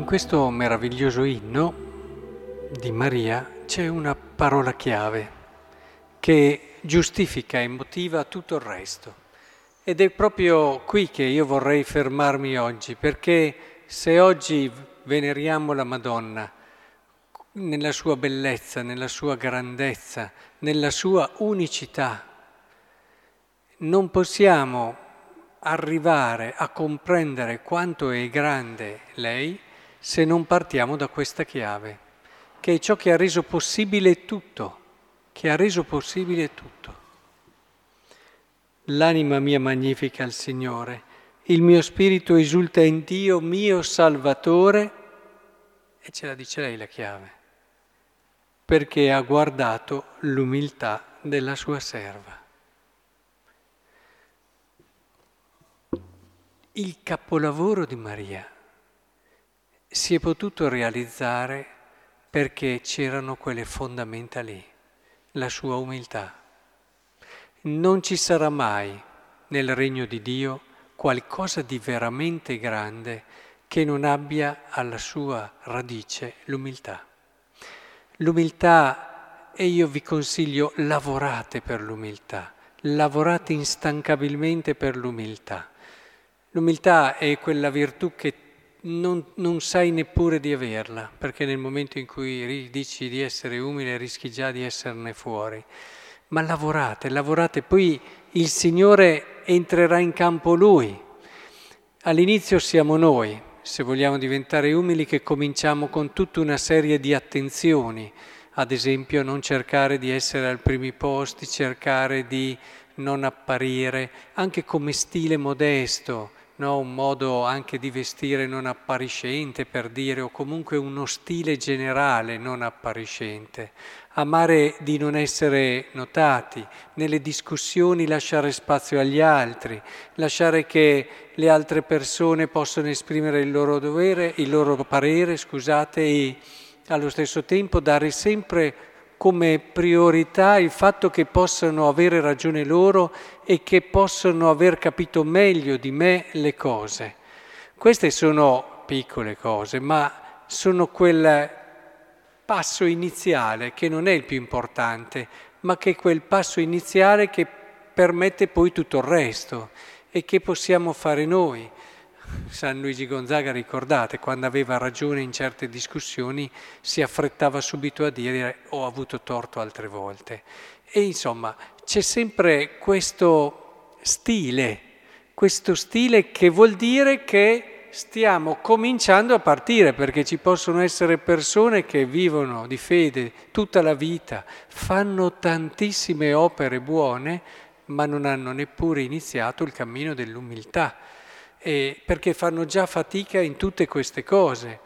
In questo meraviglioso inno di Maria c'è una parola chiave che giustifica e motiva tutto il resto. Ed è proprio qui che io vorrei fermarmi oggi, perché se oggi veneriamo la Madonna nella sua bellezza, nella sua grandezza, nella sua unicità, non possiamo arrivare a comprendere quanto è grande lei se non partiamo da questa chiave, che è ciò che ha reso possibile tutto, che ha reso possibile tutto. L'anima mia magnifica il Signore, il mio spirito esulta in Dio, mio Salvatore, e ce la dice lei la chiave, perché ha guardato l'umiltà della sua serva. Il capolavoro di Maria si è potuto realizzare perché c'erano quelle fondamenta lì, la sua umiltà. Non ci sarà mai nel regno di Dio qualcosa di veramente grande che non abbia alla sua radice l'umiltà. L'umiltà, e io vi consiglio, lavorate per l'umiltà, lavorate instancabilmente per l'umiltà. L'umiltà è quella virtù che non, non, sai neppure di averla, perché nel momento in cui dici di essere umile rischi già di esserne fuori. Ma lavorate, lavorate, poi il Signore entrerà in campo Lui. All'inizio siamo noi, se vogliamo diventare umili, che cominciamo con tutta una serie di attenzioni, ad esempio non cercare di essere al primi posti, cercare di non apparire, anche come stile modesto no? un modo anche di vestire non appariscente per dire, o comunque uno stile generale non appariscente. Amare di non essere notati, nelle discussioni lasciare spazio agli altri, lasciare che le altre persone possano esprimere il loro dovere, il loro parere, scusate, e allo stesso tempo dare sempre come priorità il fatto che possano avere ragione loro e che possano aver capito meglio di me le cose. Queste sono piccole cose, ma sono quel passo iniziale che non è il più importante, ma che è quel passo iniziale che permette poi tutto il resto e che possiamo fare noi. San Luigi Gonzaga, ricordate, quando aveva ragione in certe discussioni si affrettava subito a dire ho avuto torto altre volte. E insomma c'è sempre questo stile, questo stile che vuol dire che stiamo cominciando a partire perché ci possono essere persone che vivono di fede tutta la vita, fanno tantissime opere buone, ma non hanno neppure iniziato il cammino dell'umiltà eh, perché fanno già fatica in tutte queste cose.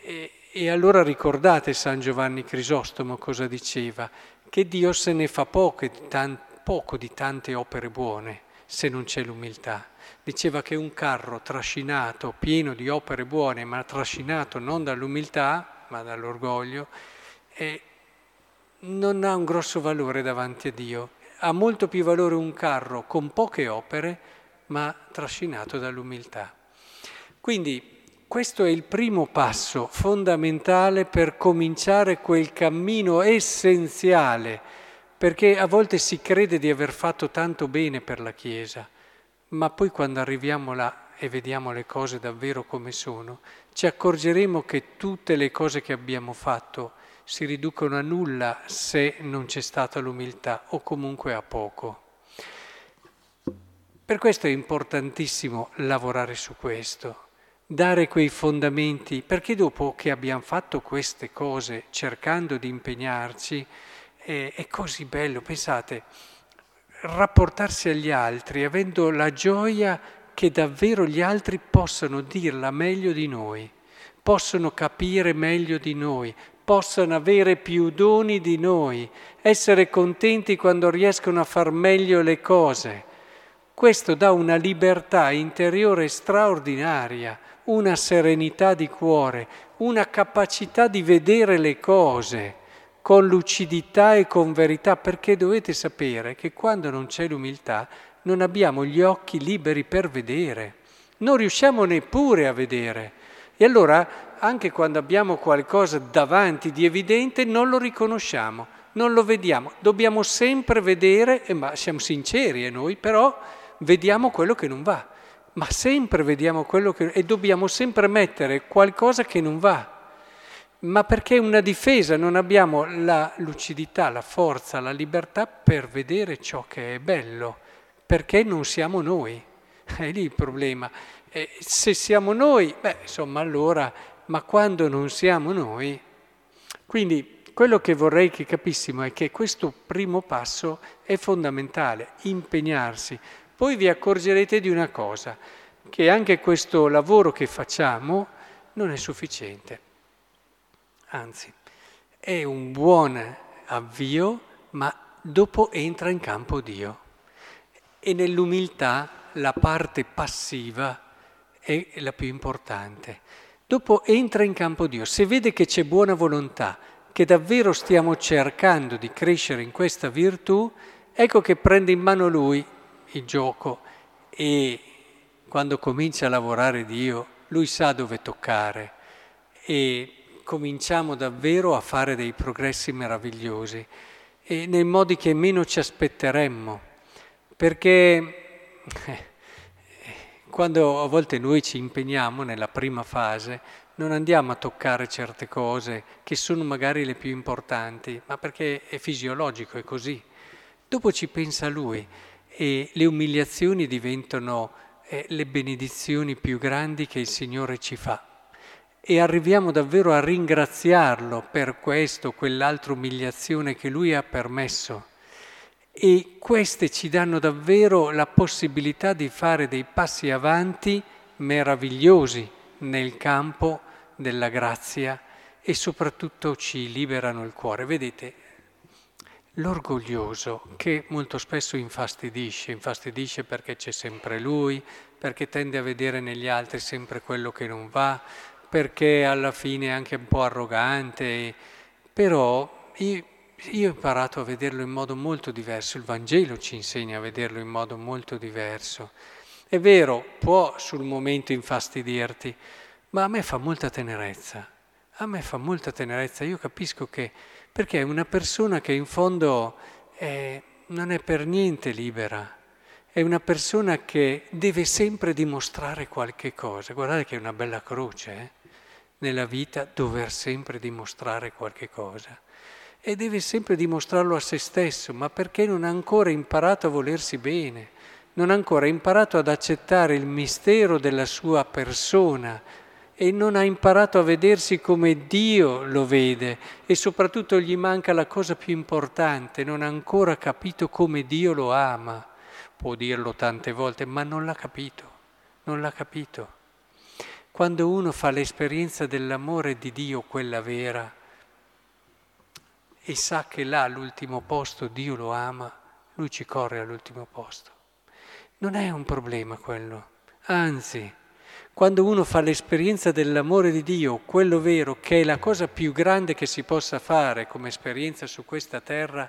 E, e allora ricordate San Giovanni Crisostomo cosa diceva, che Dio se ne fa poco, tan, poco di tante opere buone se non c'è l'umiltà. Diceva che un carro trascinato, pieno di opere buone, ma trascinato non dall'umiltà, ma dall'orgoglio, eh, non ha un grosso valore davanti a Dio. Ha molto più valore un carro con poche opere ma trascinato dall'umiltà. Quindi questo è il primo passo fondamentale per cominciare quel cammino essenziale, perché a volte si crede di aver fatto tanto bene per la Chiesa, ma poi quando arriviamo là e vediamo le cose davvero come sono, ci accorgeremo che tutte le cose che abbiamo fatto si riducono a nulla se non c'è stata l'umiltà o comunque a poco. Per questo è importantissimo lavorare su questo, dare quei fondamenti, perché dopo che abbiamo fatto queste cose cercando di impegnarci, è, così bello, pensate, rapportarsi agli altri avendo la gioia che davvero gli altri possano dirla meglio di noi, possono capire meglio di noi, possano avere più doni di noi, essere contenti quando riescono a far meglio le cose questo dà una libertà interiore straordinaria, una serenità di cuore, una capacità di vedere le cose con lucidità e con verità, perché dovete sapere che quando non c'è l'umiltà non abbiamo gli occhi liberi per vedere, non riusciamo neppure a vedere. E allora anche quando abbiamo qualcosa davanti di evidente non lo riconosciamo, non lo vediamo. Dobbiamo sempre vedere, eh, ma siamo sinceri e noi, però vediamo quello che non va. Ma sempre vediamo quello che... e dobbiamo sempre mettere qualcosa che non va. Ma perché è una difesa, non abbiamo la lucidità, la forza, la libertà per vedere ciò che è bello, perché non siamo noi. È lì il problema. E se siamo noi, beh, insomma, allora, ma quando non siamo noi? Quindi quello che vorrei che capissimo è che questo primo passo è fondamentale, impegnarsi. Poi vi accorgerete di una cosa, che anche questo lavoro che facciamo non è sufficiente. Anzi, è un buon avvio, ma dopo entra in campo Dio. E nell'umiltà la parte passiva è la più importante. Dopo entra in campo Dio, se vede che c'è buona volontà, che davvero stiamo cercando di crescere in questa virtù, ecco che prende in mano Lui il gioco e quando comincia a lavorare Dio, Lui sa dove toccare e cominciamo davvero a fare dei progressi meravigliosi e nei modi che meno ci aspetteremmo, perché eh, quando a volte noi ci impegniamo nella prima fase, non andiamo a toccare certe cose che sono magari le più importanti, ma perché è fisiologico, è così. Dopo ci pensa lui e le umiliazioni diventano eh, le benedizioni più grandi che il Signore ci fa. E arriviamo davvero a ringraziarlo per questo, quell'altra umiliazione che lui ha permesso e queste ci danno davvero la possibilità di fare dei passi avanti meravigliosi nel campo della grazia e soprattutto ci liberano il cuore. Vedete, l'orgoglioso che molto spesso infastidisce, infastidisce perché c'è sempre lui, perché tende a vedere negli altri sempre quello che non va, perché alla fine è anche un po' arrogante, però io, io ho imparato a vederlo in modo molto diverso, il Vangelo ci insegna a vederlo in modo molto diverso. È vero, può sul momento infastidirti, ma a me fa molta tenerezza. A me fa molta tenerezza, io capisco che, perché è una persona che in fondo è, non è per niente libera, è una persona che deve sempre dimostrare qualche cosa. Guardate che è una bella croce, eh? nella vita dover sempre dimostrare qualche cosa e deve sempre dimostrarlo a se stesso, ma perché non ha ancora imparato a volersi bene, non ha ancora imparato ad accettare il mistero della sua persona e non ha imparato a vedersi come Dio lo vede e soprattutto gli manca la cosa più importante, non ha ancora capito come Dio lo ama. Può dirlo tante volte, ma non l'ha capito, non l'ha capito. Quando uno fa l'esperienza dell'amore di Dio, quella vera, e sa che là all'ultimo posto Dio lo ama, lui ci corre all'ultimo posto. Non è un problema quello, anzi, quando uno fa l'esperienza dell'amore di Dio, quello vero, che è la cosa più grande che si possa fare come esperienza su questa terra,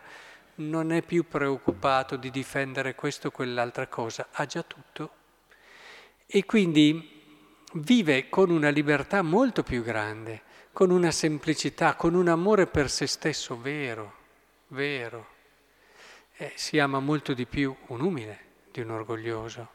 non è più preoccupato di difendere questo o quell'altra cosa, ha già tutto. E quindi vive con una libertà molto più grande con una semplicità, con un amore per se stesso vero, vero. Eh, si ama molto di più un umile di un orgoglioso.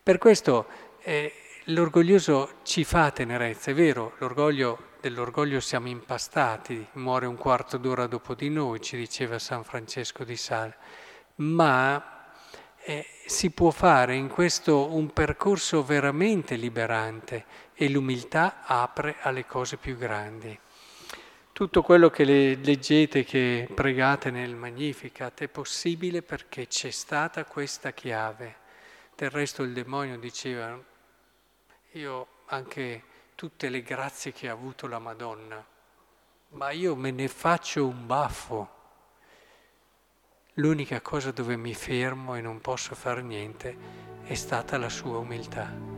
Per questo eh, l'orgoglioso ci fa tenerezza, è vero, l'orgoglio, dell'orgoglio siamo impastati, muore un quarto d'ora dopo di noi, ci diceva San Francesco di Sale, ma eh, si può fare in questo un percorso veramente liberante e l'umiltà apre alle cose più grandi. Tutto quello che le leggete, che pregate nel Magnificat è possibile perché c'è stata questa chiave. Del resto il demonio diceva, io anche tutte le grazie che ha avuto la Madonna, ma io me ne faccio un baffo. L'unica cosa dove mi fermo e non posso fare niente è stata la sua umiltà.